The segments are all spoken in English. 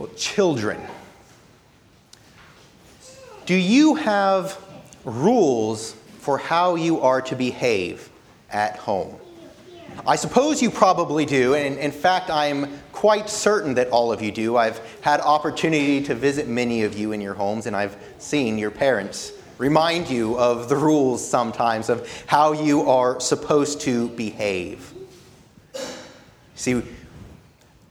Well, children, do you have rules for how you are to behave at home? I suppose you probably do, and in fact, I'm quite certain that all of you do. I've had opportunity to visit many of you in your homes, and I've seen your parents remind you of the rules sometimes of how you are supposed to behave. See,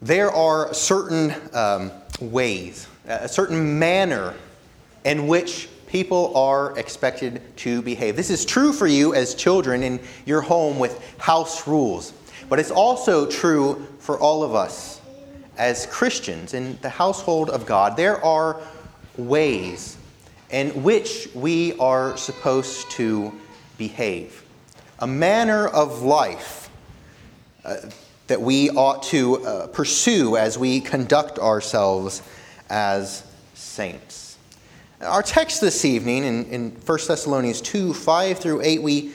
there are certain um, ways, a certain manner in which people are expected to behave. This is true for you as children in your home with house rules, but it's also true for all of us as Christians in the household of God. There are ways in which we are supposed to behave, a manner of life. Uh, that we ought to uh, pursue as we conduct ourselves as saints. Our text this evening in, in 1 Thessalonians 2 5 through 8, we,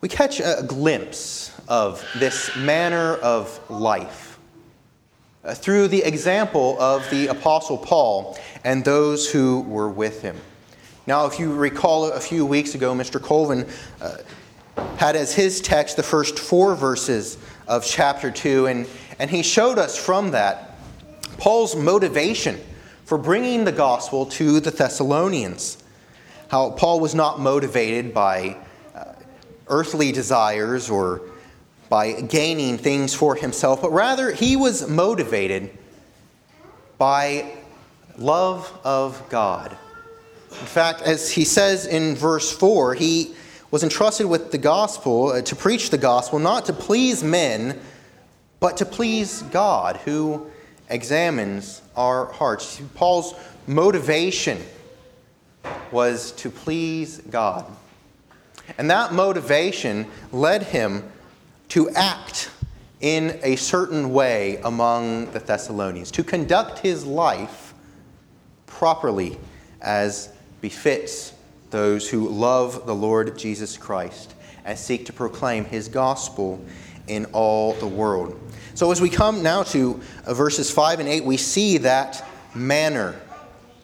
we catch a glimpse of this manner of life uh, through the example of the Apostle Paul and those who were with him. Now, if you recall a few weeks ago, Mr. Colvin uh, had as his text the first four verses of chapter 2. And, and he showed us from that Paul's motivation for bringing the gospel to the Thessalonians. How Paul was not motivated by uh, earthly desires or by gaining things for himself, but rather he was motivated by love of God. In fact, as he says in verse 4, he was entrusted with the gospel, uh, to preach the gospel, not to please men, but to please God, who examines our hearts. Paul's motivation was to please God. And that motivation led him to act in a certain way among the Thessalonians, to conduct his life properly as befits those who love the Lord Jesus Christ and seek to proclaim his gospel in all the world. So, as we come now to uh, verses 5 and 8, we see that manner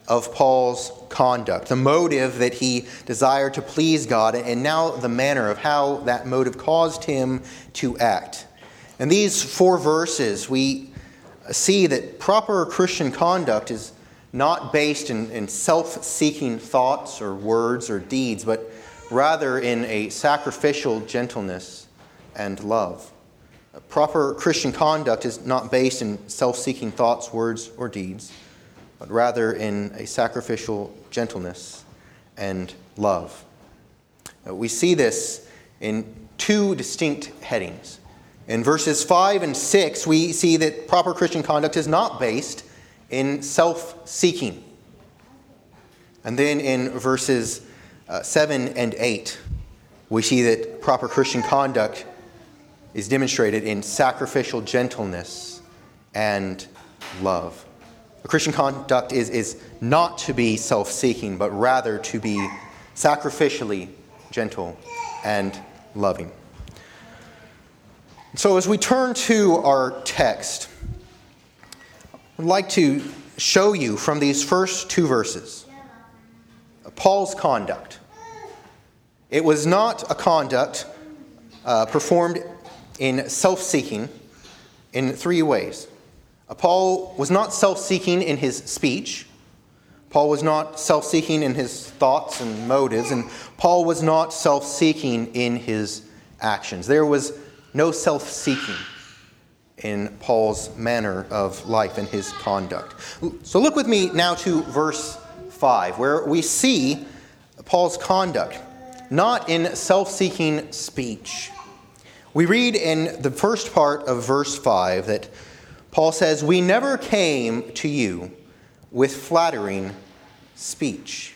of Paul's conduct, the motive that he desired to please God, and now the manner of how that motive caused him to act. In these four verses, we see that proper Christian conduct is not based in, in self seeking thoughts or words or deeds, but rather in a sacrificial gentleness and love. Proper Christian conduct is not based in self seeking thoughts, words, or deeds, but rather in a sacrificial gentleness and love. We see this in two distinct headings. In verses 5 and 6, we see that proper Christian conduct is not based in self seeking. And then in verses uh, 7 and 8, we see that proper Christian conduct is demonstrated in sacrificial gentleness and love. Christian conduct is, is not to be self seeking, but rather to be sacrificially gentle and loving. So, as we turn to our text, I'd like to show you from these first two verses Paul's conduct. It was not a conduct uh, performed in self seeking in three ways. Uh, Paul was not self seeking in his speech. Paul was not self seeking in his thoughts and motives, and Paul was not self seeking in his actions. There was no self seeking in Paul's manner of life and his conduct. So look with me now to verse 5, where we see Paul's conduct, not in self seeking speech. We read in the first part of verse 5 that Paul says, We never came to you with flattering speech.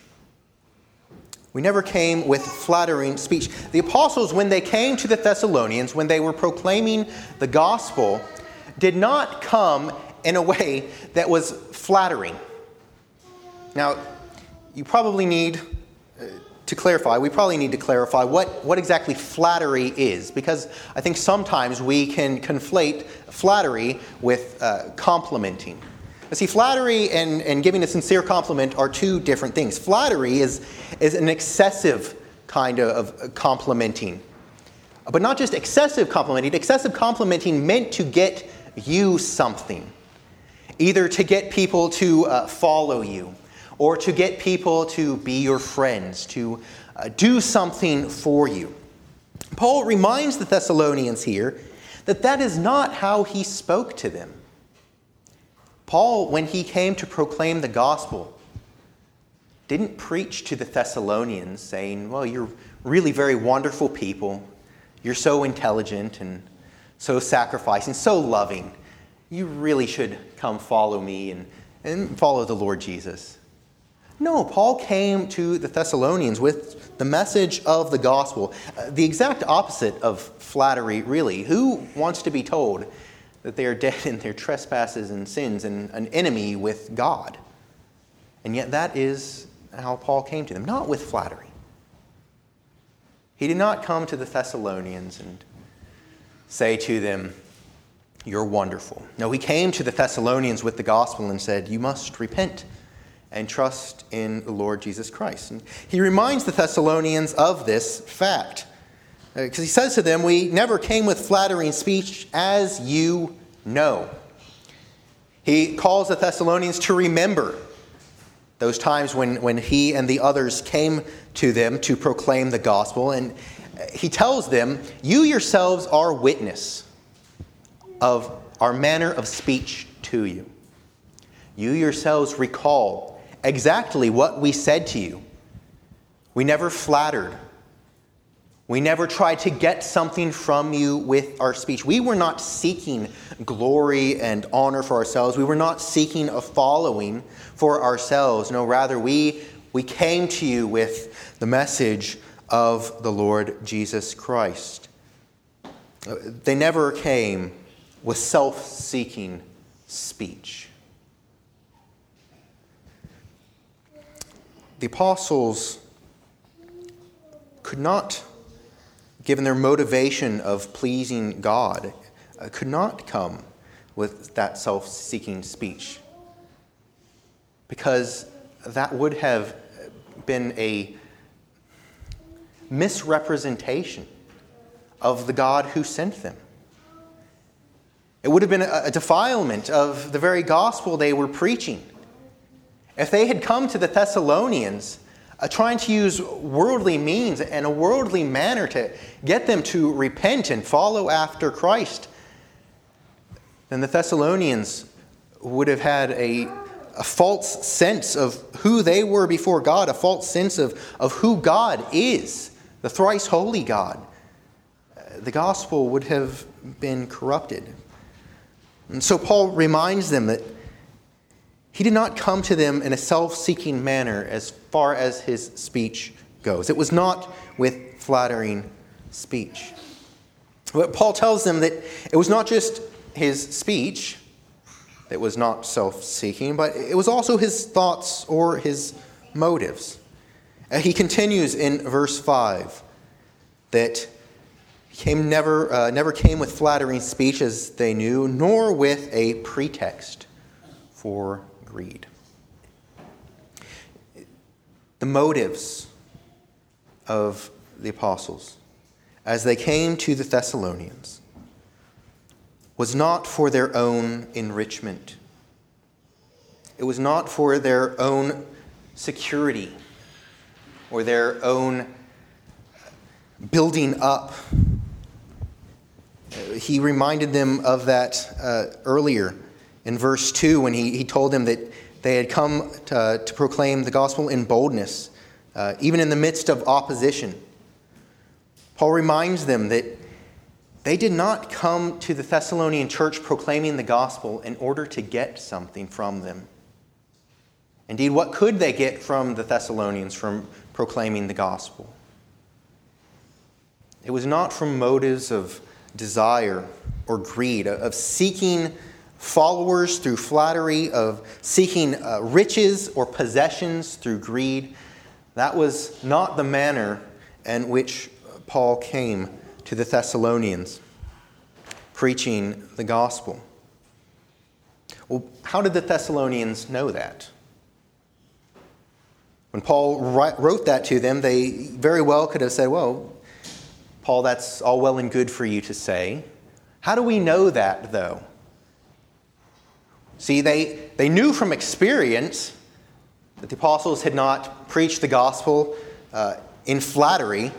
We never came with flattering speech. The apostles, when they came to the Thessalonians, when they were proclaiming the gospel, did not come in a way that was flattering. Now, you probably need uh, to clarify, we probably need to clarify what, what exactly flattery is, because I think sometimes we can conflate flattery with uh, complimenting. See, flattery and, and giving a sincere compliment are two different things. Flattery is, is an excessive kind of, of complimenting, but not just excessive complimenting, excessive complimenting meant to get you something, either to get people to uh, follow you or to get people to be your friends, to uh, do something for you. Paul reminds the Thessalonians here that that is not how he spoke to them. Paul, when he came to proclaim the gospel, didn't preach to the Thessalonians saying, Well, you're really very wonderful people. You're so intelligent and so sacrificing, so loving. You really should come follow me and, and follow the Lord Jesus. No, Paul came to the Thessalonians with the message of the gospel, uh, the exact opposite of flattery, really. Who wants to be told that they are dead in their trespasses and sins and an enemy with God? And yet, that is how Paul came to them, not with flattery. He did not come to the Thessalonians and say to them, You're wonderful. No, he came to the Thessalonians with the gospel and said, You must repent and trust in the Lord Jesus Christ. And he reminds the Thessalonians of this fact. Because uh, he says to them, We never came with flattering speech, as you know. He calls the Thessalonians to remember those times when, when he and the others came to them to proclaim the gospel. And he tells them, You yourselves are witness of our manner of speech to you. You yourselves recall exactly what we said to you. We never flattered. We never tried to get something from you with our speech. We were not seeking glory and honor for ourselves. We were not seeking a following for ourselves. No, rather, we, we came to you with the message of the Lord Jesus Christ. They never came with self seeking speech. the apostles could not, given their motivation of pleasing God, uh, could not come with that self seeking speech. Because that would have been a misrepresentation of the God who sent them. It would have been a defilement of the very gospel they were preaching. If they had come to the Thessalonians Uh, trying to use worldly means and a worldly manner to get them to repent and follow after Christ, then the Thessalonians would have had a, a false sense of who they were before God, a false sense of, of who God is, the thrice holy God. Uh, the gospel would have been corrupted. And so Paul reminds them that he did not come to them in a self seeking manner as far as his speech goes. It was not with flattering speech. But Paul tells them that it was not just his speech that was not self seeking, but it was also his thoughts or his motives. Uh, he continues in verse 5 that he came never, uh, never came with flattering speech as they knew, nor with a pretext for read. The motives of the apostles as they came to the Thessalonians was not for their own enrichment. It was not for their own security or their own building up. He reminded them of that uh, earlier in verse 2 when he, he told them that they had come to, to proclaim the gospel in boldness, uh, even in the midst of opposition. Paul reminds them that they did not come to the Thessalonian church proclaiming the gospel in order to get something from them. Indeed, what could they get from the Thessalonians from proclaiming the gospel? It was not from motives of desire or greed, of seeking followers through flattery, of seeking uh, riches or possessions through greed. That was not the manner in which Paul came to the Thessalonians, preaching the gospel. Well, how did the Thessalonians know that? When Paul wrote that to them, they very well could have said, Well, Paul, that's all well and good for you to say. How do we know that, though? See, they, they knew from experience that the apostles had not preached the gospel uh, in flattery,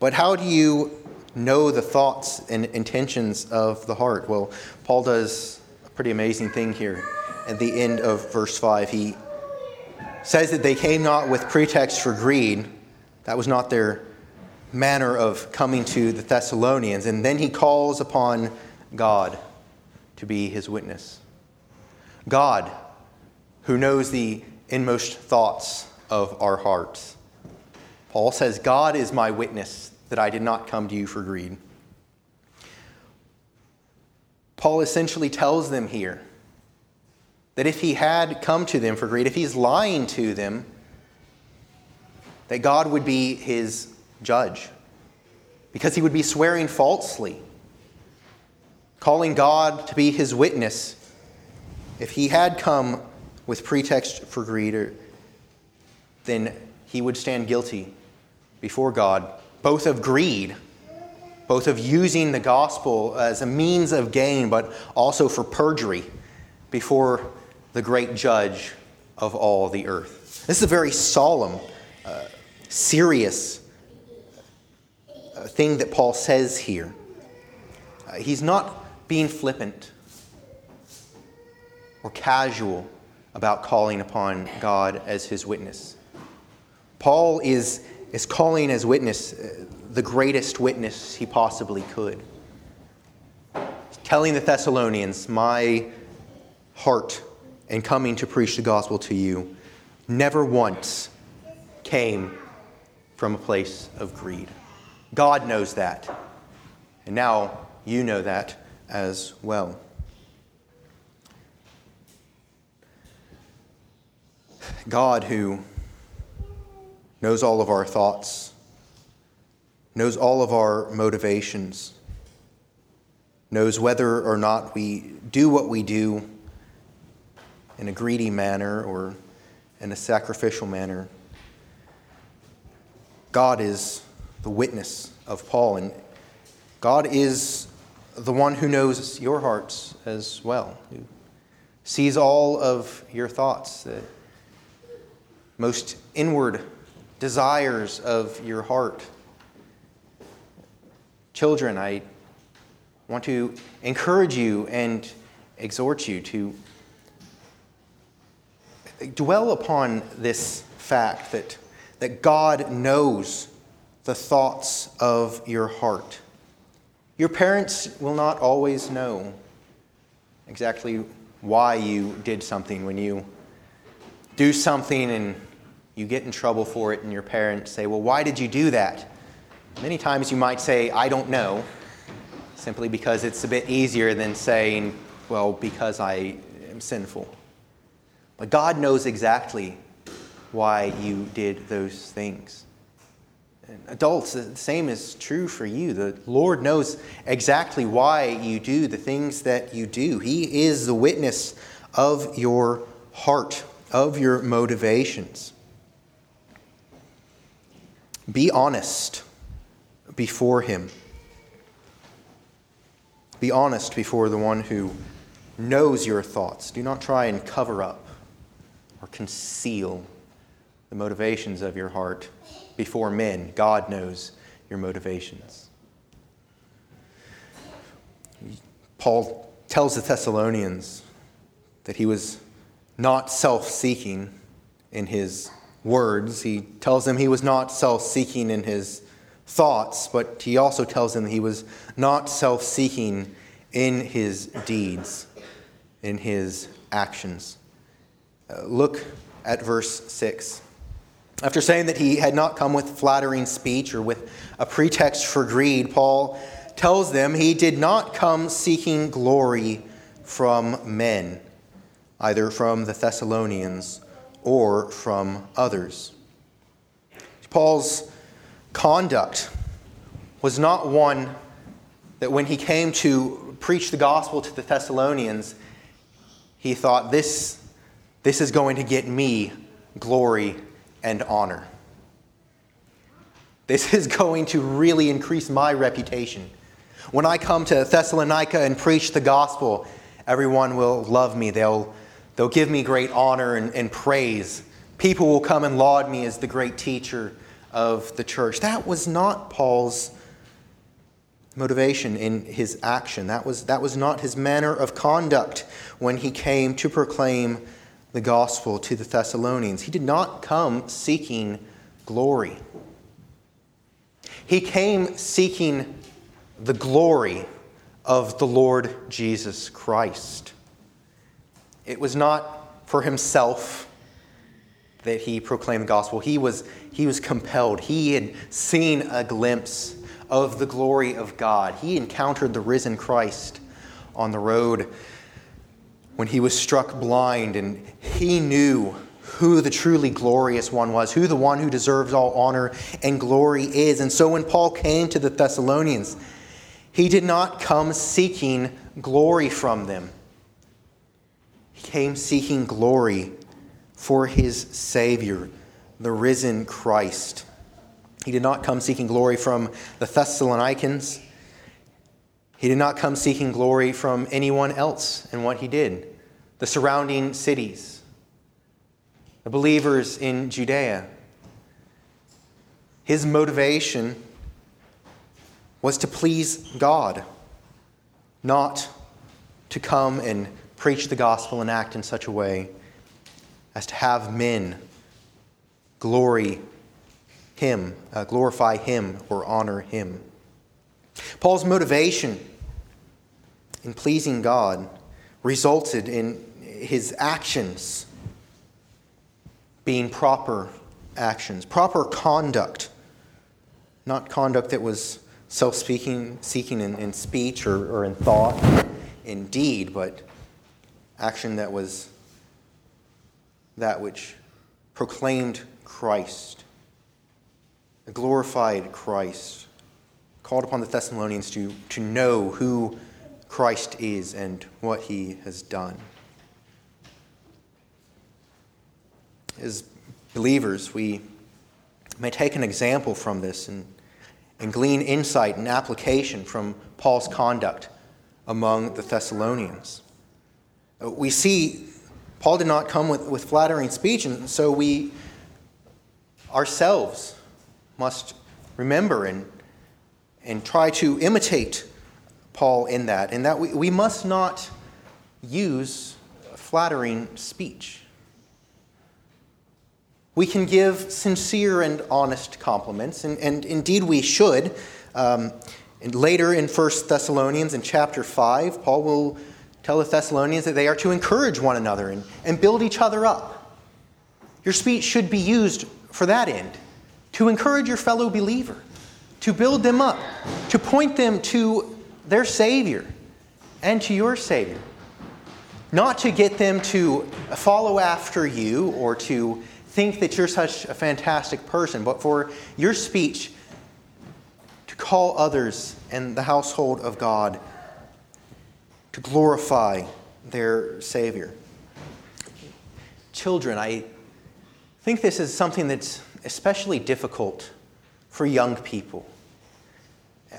but how do you know the thoughts and intentions of the heart? Well, Paul does a pretty amazing thing here at the end of verse 5. He says that they came not with pretext for greed. That was not their manner of coming to the Thessalonians. And then he calls upon God to be his witness. God, who knows the inmost thoughts of our hearts. Paul says, God is my witness that I did not come to you for greed. Paul essentially tells them here that if he had come to them for greed, if he's lying to them, that God would be his judge because he would be swearing falsely, calling God to be his witness. If he had come with pretext for greed, then he would stand guilty before God, both of greed, both of using the gospel as a means of gain, but also for perjury before the great judge of all the earth. This is a very solemn, uh, serious uh, thing that Paul says here. Uh, he's not being flippant or casual about calling upon God as his witness. Paul is, is calling as witness uh, the greatest witness he possibly could. Telling the Thessalonians, My heart and coming to preach the gospel to you never once came from a place of greed. God knows that. And now you know that as well. God, who knows all of our thoughts, knows all of our motivations, knows whether or not we do what we do in a greedy manner or in a sacrificial manner. God is the witness of Paul, and God is the one who knows your hearts as well, who sees all of your thoughts, the most inward desires of your heart. Children, I want to encourage you and exhort you to dwell upon this fact that, that God knows the thoughts of your heart. Your parents will not always know exactly why you did something when you do something and you get in trouble for it, and your parents say, Well, why did you do that? Many times you might say, I don't know, simply because it's a bit easier than saying, Well, because I am sinful. But God knows exactly why you did those things. And adults, the same is true for you. The Lord knows exactly why you do the things that you do. He is the witness of your heart, of your motivations. Be honest before Him. Be honest before the one who knows your thoughts. Do not try and cover up or conceal the motivations of your heart before men. God knows your motivations. Paul tells the Thessalonians that he was not self seeking in his words. He tells them he was not self seeking in his thoughts, but he also tells them he was not self seeking in his deeds, in his actions. Uh, look at verse 6. After saying that he had not come with flattering speech or with a pretext for greed, Paul tells them he did not come seeking glory from men, either from the Thessalonians or from others. Paul's conduct was not one that when he came to preach the gospel to the Thessalonians, he thought, this, this is going to get me glory and honor. This is going to really increase my reputation. When I come to Thessalonica and preach the gospel, everyone will love me. They'll, they'll give me great honor and, and praise. People will come and laud me as the great teacher of the church. That was not Paul's motivation in his action. That was, that was not his manner of conduct when he came to proclaim the gospel to the Thessalonians. He did not come seeking glory. He came seeking the glory of the Lord Jesus Christ. It was not for himself that he proclaimed the gospel. He was, he was compelled. He had seen a glimpse of the glory of God. He encountered the risen Christ on the road when he was struck blind, and he knew who the truly glorious one was, who the one who deserves all honor and glory is. And so when Paul came to the Thessalonians, he did not come seeking glory from them. Came seeking glory for his Savior, the risen Christ. He did not come seeking glory from the Thessalonians. He did not come seeking glory from anyone else in what he did. The surrounding cities, the believers in Judea. His motivation was to please God, not to come and preach the gospel and act in such a way as to have men glory him, uh, glorify him, or honor him. Paul's motivation in pleasing God resulted in his actions being proper actions, proper conduct, not conduct that was self seeking in, in speech or, or in thought, in deed, but action that was that which proclaimed Christ glorified Christ, called upon the Thessalonians to, to know who Christ is and what he has done. As believers, we may take an example from this and, and glean insight and application from Paul's conduct among the Thessalonians. We see Paul did not come with, with flattering speech, and so we ourselves must remember and, and try to imitate Paul in that, and that we, we must not use flattering speech. We can give sincere and honest compliments, and, and indeed we should. Um, and later in 1 Thessalonians, in chapter 5, Paul will tell the Thessalonians that they are to encourage one another and, and build each other up. Your speech should be used for that end to encourage your fellow believer, to build them up, to point them to their Savior and to your Savior. Not to get them to follow after you or to think that you're such a fantastic person, but for your speech to call others and the household of God to glorify their Savior. Children, I think this is something that's especially difficult for young people.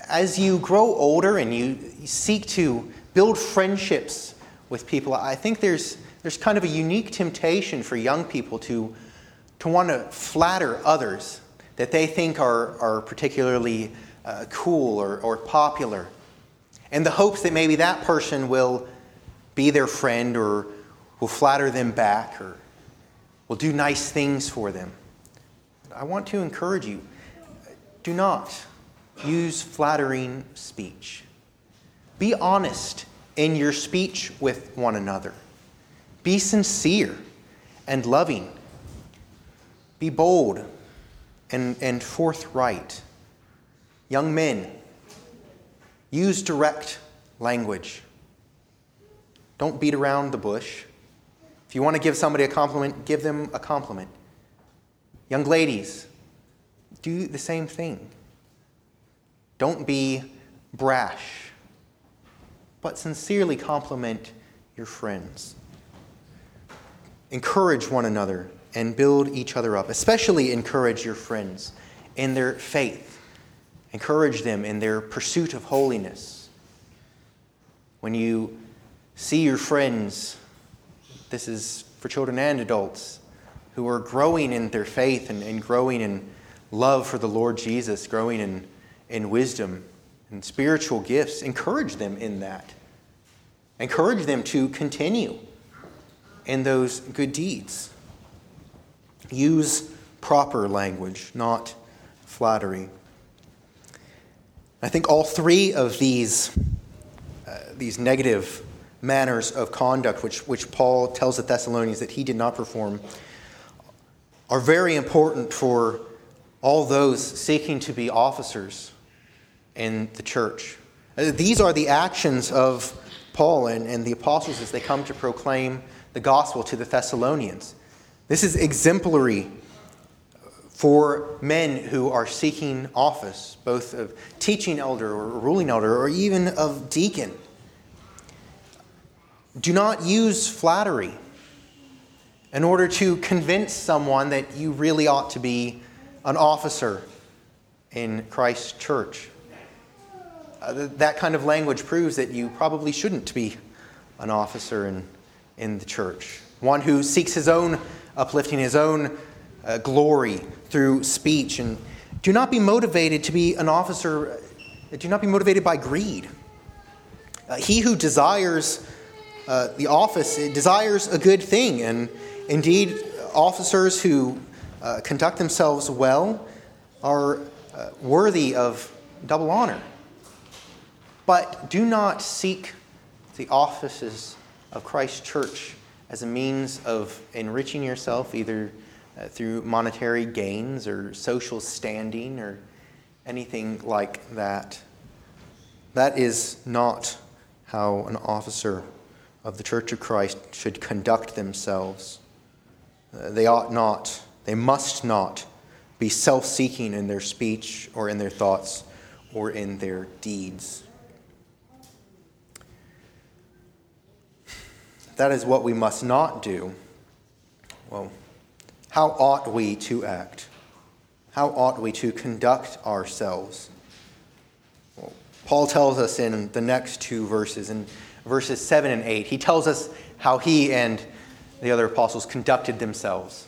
As you grow older and you seek to build friendships with people, I think there's, there's kind of a unique temptation for young people to, to want to flatter others that they think are, are particularly uh, cool or, or popular, and the hopes that maybe that person will be their friend or will flatter them back or will do nice things for them. I want to encourage you do not use flattering speech. Be honest in your speech with one another. Be sincere and loving. Be bold and, and forthright. Young men, use direct language. Don't beat around the bush. If you want to give somebody a compliment, give them a compliment. Young ladies, do the same thing. Don't be brash, but sincerely compliment your friends. encourage one another and build each other up. Especially encourage your friends in their faith, encourage them in their pursuit of holiness. When you see your friends, this is for children and adults, who are growing in their faith and, and growing in love for the Lord Jesus, growing in, in wisdom and spiritual gifts, encourage them in that. Encourage them to continue in those good deeds. Use proper language, not flattery. I think all three of these, uh, these negative manners of conduct, which, which Paul tells the Thessalonians that he did not perform, are very important for all those seeking to be officers in the church. Uh, these are the actions of Paul and, and the apostles as they come to proclaim the gospel to the Thessalonians. This is exemplary for men who are seeking office, both of teaching elder or ruling elder, or even of deacon. Do not use flattery in order to convince someone that you really ought to be an officer in Christ's church. Uh, that kind of language proves that you probably shouldn't be an officer in, in the church. One who seeks his own uplifting, his own uh, glory through speech. And do not be motivated to be an officer, do not be motivated by greed. Uh, he who desires uh, the office desires a good thing. And indeed, officers who uh, conduct themselves well are uh, worthy of double honor. But do not seek the offices of Christ's church as a means of enriching yourself, either uh, through monetary gains or social standing or anything like that. That is not how an officer of the Church of Christ should conduct themselves. Uh, they ought not, they must not be self seeking in their speech or in their thoughts or in their deeds. That is what we must not do. Well, how ought we to act? How ought we to conduct ourselves? Well, Paul tells us in the next two verses, in verses 7 and 8, he tells us how he and the other apostles conducted themselves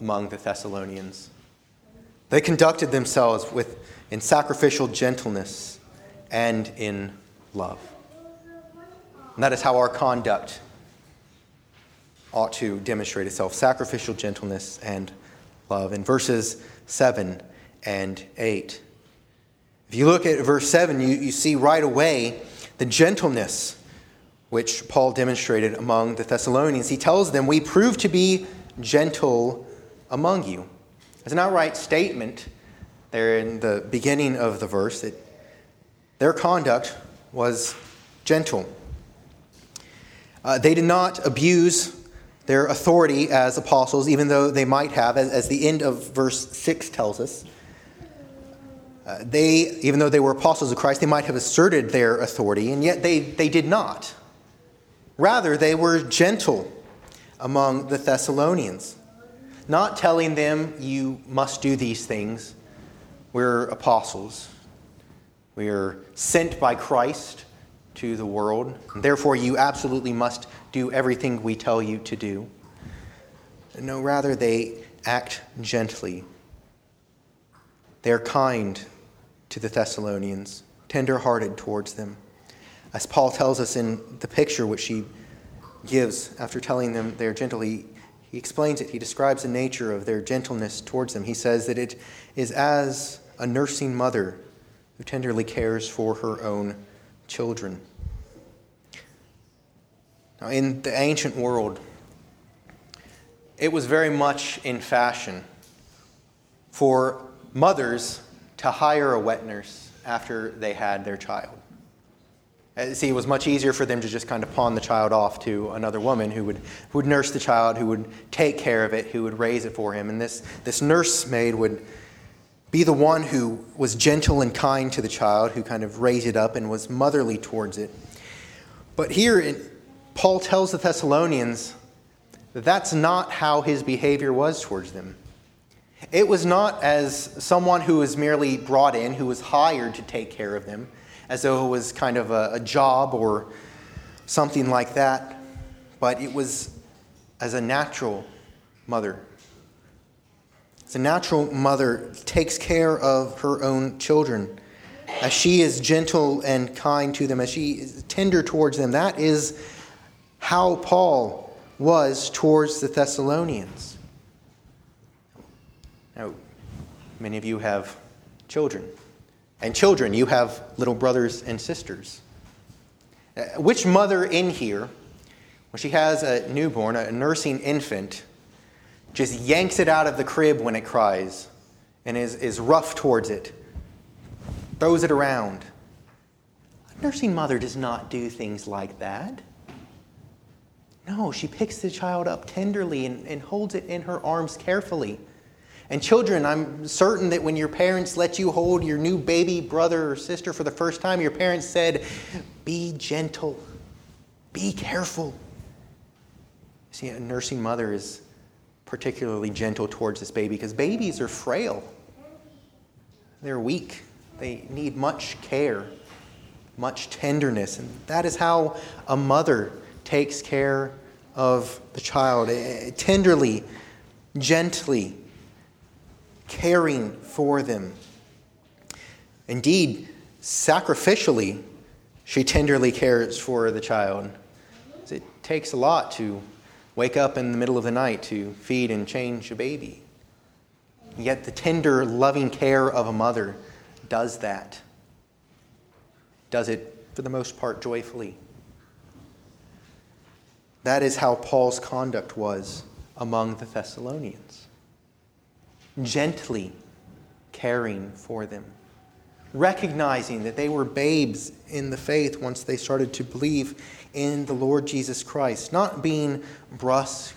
among the Thessalonians. They conducted themselves with, in sacrificial gentleness and in love. And that is how our conduct ought to demonstrate itself sacrificial gentleness and love. In verses 7 and 8. If you look at verse 7, you, you see right away the gentleness which Paul demonstrated among the Thessalonians. He tells them, We prove to be gentle among you. It's an outright statement there in the beginning of the verse that their conduct was gentle. Uh, they did not abuse their authority as apostles, even though they might have, as, as the end of verse 6 tells us. Uh, they, even though they were apostles of Christ, they might have asserted their authority, and yet they, they did not. Rather, they were gentle among the Thessalonians, not telling them, you must do these things. We're apostles. We are sent by Christ to the world. Therefore, you absolutely must do everything we tell you to do. No, rather, they act gently. They are kind to the Thessalonians, tender hearted towards them. As Paul tells us in the picture which he gives after telling them they're gentle, he, he explains it. He describes the nature of their gentleness towards them. He says that it is as a nursing mother who tenderly cares for her own children. Now, in the ancient world, it was very much in fashion for mothers to hire a wet nurse after they had their child. Uh, see, it was much easier for them to just kind of pawn the child off to another woman who would, who would nurse the child, who would take care of it, who would raise it for him. And this, this nursemaid would be the one who was gentle and kind to the child, who kind of raised it up and was motherly towards it. But here, Paul tells the Thessalonians that that's not how his behavior was towards them. It was not as someone who was merely brought in, who was hired to take care of them, as though it was kind of a, a job or something like that, but it was as a natural mother. A natural mother takes care of her own children, as she is gentle and kind to them, as she is tender towards them. That is how Paul was towards the Thessalonians. Now, many of you have children. And children, you have little brothers and sisters. Uh, which mother in here, when she has a newborn, a nursing infant, just yanks it out of the crib when it cries and is, is rough towards it, throws it around? A nursing mother does not do things like that. No, she picks the child up tenderly and, and holds it in her arms carefully. And children, I'm certain that when your parents let you hold your new baby brother or sister for the first time, your parents said, Be gentle, be careful. See, a nursing mother is particularly gentle towards this baby because babies are frail, they're weak, they need much care, much tenderness. And that is how a mother takes care of the child eh, tenderly, gently caring for them. Indeed, sacrificially, she tenderly cares for the child. It takes a lot to wake up in the middle of the night to feed and change a baby. Yet the tender, loving care of a mother does that. Does it, for the most part, joyfully. That is how Paul's conduct was among the Thessalonians gently caring for them, recognizing that they were babes in the faith once they started to believe in the Lord Jesus Christ, not being brusque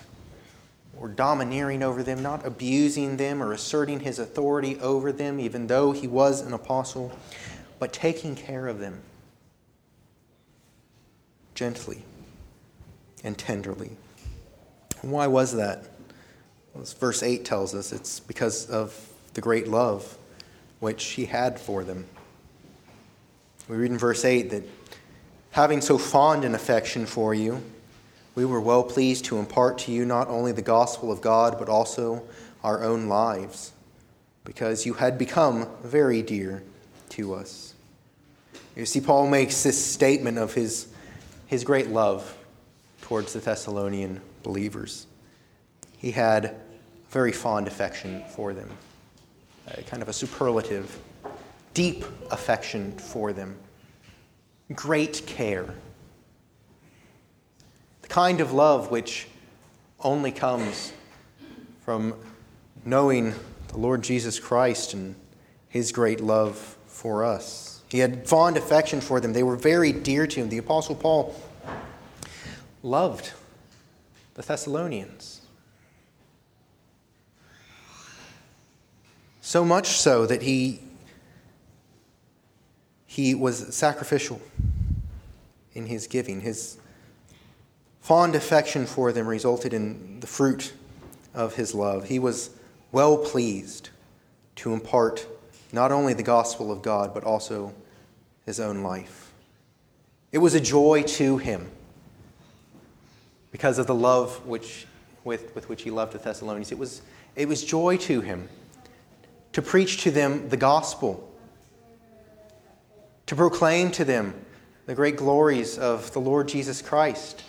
or domineering over them, not abusing them or asserting his authority over them, even though he was an apostle, but taking care of them gently and tenderly. why was that? As verse 8 tells us, it's because of the great love which he had for them. We read in verse 8 that having so fond an affection for you, we were well pleased to impart to you not only the gospel of God, but also our own lives, because you had become very dear to us. You see, Paul makes this statement of his, his great love towards the Thessalonian believers. He had very fond affection for them, kind of a superlative, deep affection for them, great care. The kind of love which only comes from knowing the Lord Jesus Christ and his great love for us. He had fond affection for them. They were very dear to him. The Apostle Paul loved the Thessalonians. So much so that he, he was sacrificial in his giving. His fond affection for them resulted in the fruit of his love. He was well pleased to impart not only the gospel of God, but also his own life. It was a joy to him because of the love which, with, with which he loved the Thessalonians. It was, it was joy to him to preach to them the gospel, to proclaim to them the great glories of the Lord Jesus Christ,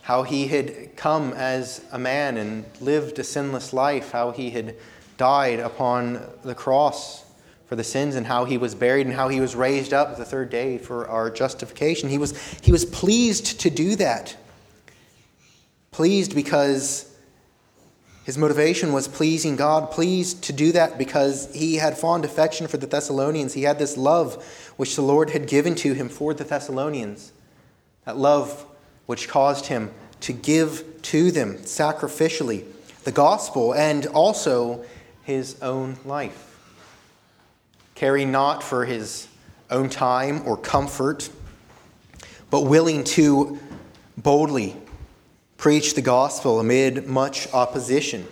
how he had come as a man and lived a sinless life, how he had died upon the cross for the sins and how he was buried and how he was raised up the third day for our justification. He was, he was pleased to do that. Pleased because his motivation was pleasing God, pleased to do that because he had fond affection for the Thessalonians. He had this love which the Lord had given to him for the Thessalonians. That love which caused him to give to them sacrificially the gospel and also his own life. Caring not for his own time or comfort, but willing to boldly preached the gospel amid much opposition.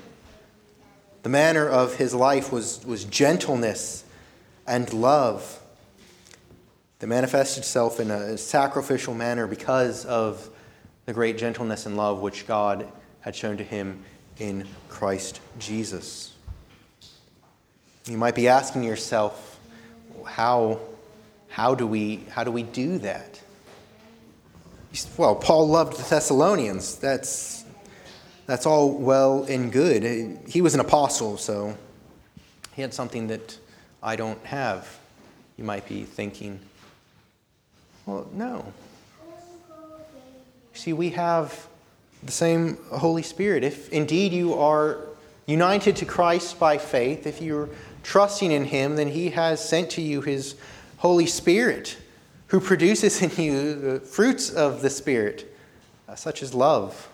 The manner of his life was, was gentleness and love that manifested itself in a sacrificial manner because of the great gentleness and love which God had shown to him in Christ Jesus. You might be asking yourself, how, how, do, we, how do we do that? Well, Paul loved the Thessalonians. That's, that's all well and good. Uh, he was an apostle, so he had something that I don't have, you might be thinking. Well, no. See, we have the same Holy Spirit. If indeed you are united to Christ by faith, if you're trusting in Him, then He has sent to you His Holy Spirit, who produces in you the fruits of the Spirit, uh, such as love.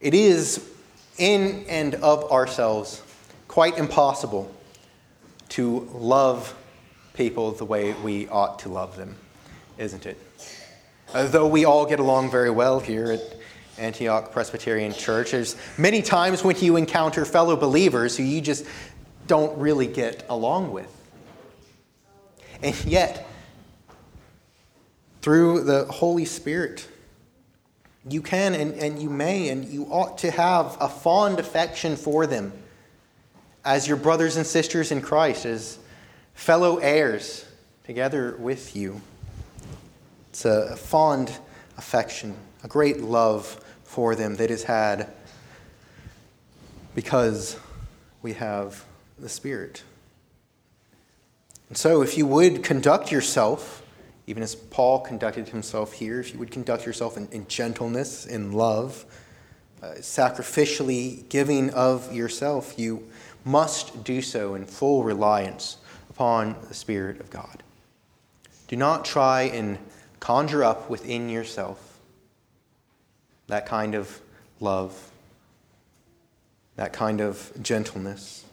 It is in and of ourselves quite impossible to love people the way we ought to love them, isn't it? Uh, though we all get along very well here at Antioch Presbyterian Church, there's many times when you encounter fellow believers who you just don't really get along with. And yet, through the Holy Spirit, you can and, and you may and you ought to have a fond affection for them as your brothers and sisters in Christ, as fellow heirs together with you. It's a fond affection, a great love for them that is had because we have the Spirit. And so, if you would conduct yourself, even as Paul conducted himself here, if you would conduct yourself in, in gentleness, in love, uh, sacrificially giving of yourself, you must do so in full reliance upon the Spirit of God. Do not try and conjure up within yourself that kind of love, that kind of gentleness.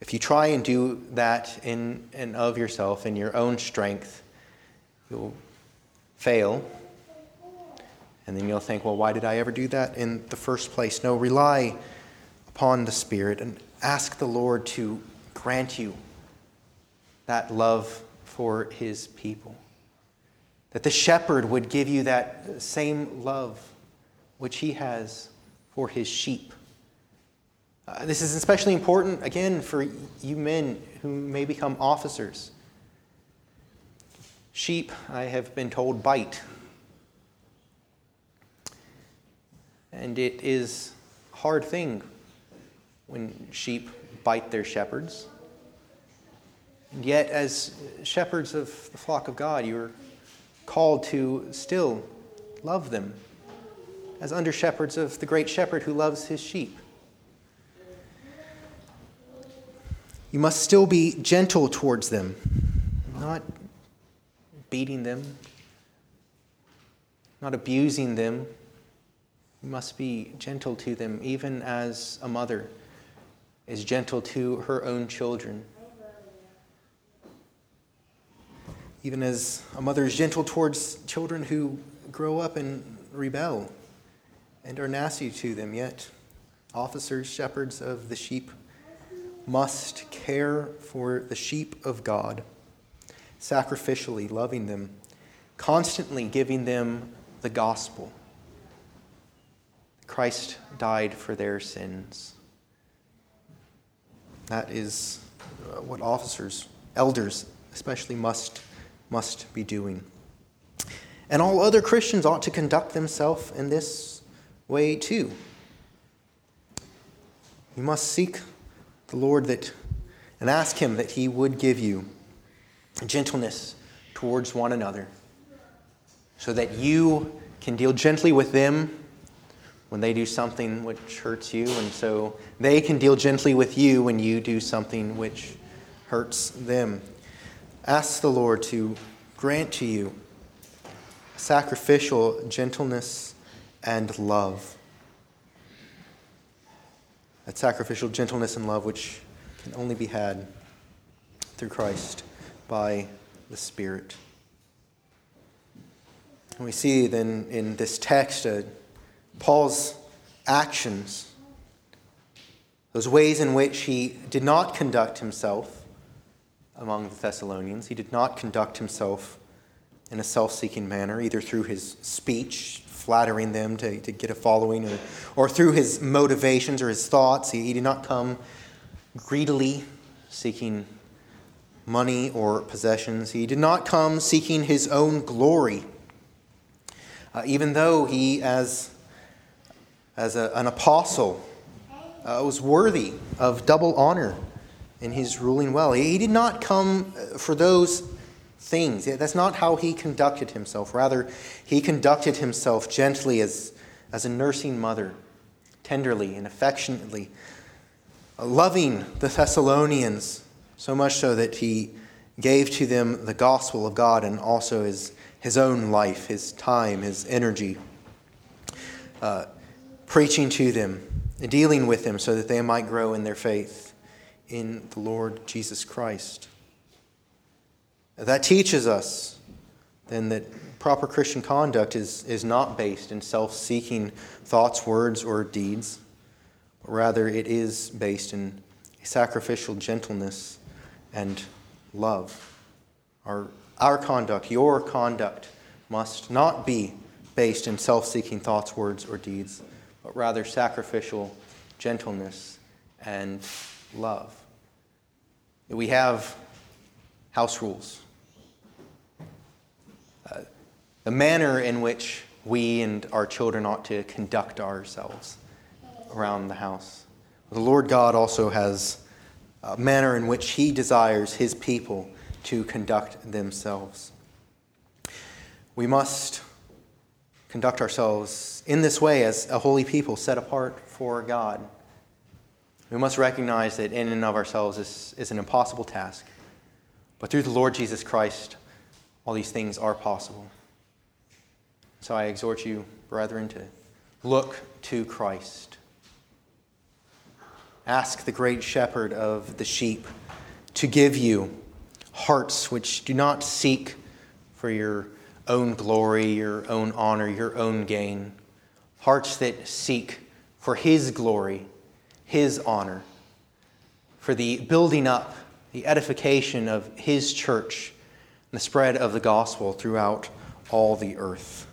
If you try and do that in and of yourself, in your own strength, you'll fail. And then you'll think, well, why did I ever do that in the first place? No, rely upon the Spirit and ask the Lord to grant you that love for his people. That the shepherd would give you that same love which he has for his sheep. Uh, this is especially important, again, for you men who may become officers. Sheep, I have been told, bite. And it is a hard thing when sheep bite their shepherds. And yet, as shepherds of the flock of God, you are called to still love them as under shepherds of the great shepherd who loves his sheep. You must still be gentle towards them, not beating them, not abusing them. You must be gentle to them, even as a mother is gentle to her own children. Even as a mother is gentle towards children who grow up and rebel and are nasty to them, yet officers, shepherds of the sheep, must care for the sheep of God, sacrificially loving them, constantly giving them the gospel. Christ died for their sins. That is uh, what officers, elders especially, must, must be doing. And all other Christians ought to conduct themselves in this way too. You must seek the Lord that and ask him that he would give you gentleness towards one another so that you can deal gently with them when they do something which hurts you, and so they can deal gently with you when you do something which hurts them. Ask the Lord to grant to you sacrificial gentleness and love. That sacrificial gentleness and love which can only be had through Christ by the Spirit. And we see then in this text uh, Paul's actions, those ways in which he did not conduct himself among the Thessalonians. He did not conduct himself in a self seeking manner, either through his speech, flattering them to, to get a following, or, or through his motivations or his thoughts. He, he did not come greedily seeking money or possessions. He did not come seeking his own glory. Uh, even though he, as, as a, an apostle, uh, was worthy of double honor in his ruling well. He he did not come uh, for those things. That's not how he conducted himself. Rather, he conducted himself gently as, as a nursing mother, tenderly and affectionately, loving the Thessalonians, so much so that he gave to them the gospel of God and also his, his own life, his time, his energy, uh, preaching to them, dealing with them so that they might grow in their faith in the Lord Jesus Christ. That teaches us then that proper Christian conduct is, is not based in self seeking thoughts, words, or deeds, but rather it is based in sacrificial gentleness and love. Our, our conduct, your conduct, must not be based in self seeking thoughts, words, or deeds, but rather sacrificial gentleness and love. We have house rules. Uh, the manner in which we and our children ought to conduct ourselves around the house. The Lord God also has a manner in which He desires His people to conduct themselves. We must conduct ourselves in this way as a holy people set apart for God. We must recognize that in and of ourselves this is an impossible task. But through the Lord Jesus Christ, all these things are possible. So I exhort you, brethren, to look to Christ. Ask the great shepherd of the sheep to give you hearts which do not seek for your own glory, your own honor, your own gain. Hearts that seek for his glory his honor, for the building up, the edification of His church, and the spread of the gospel throughout all the earth.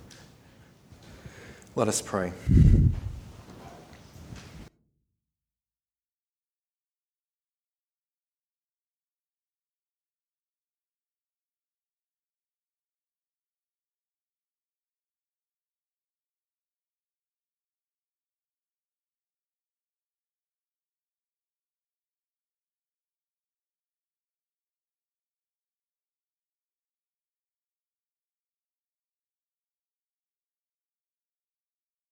Let us pray.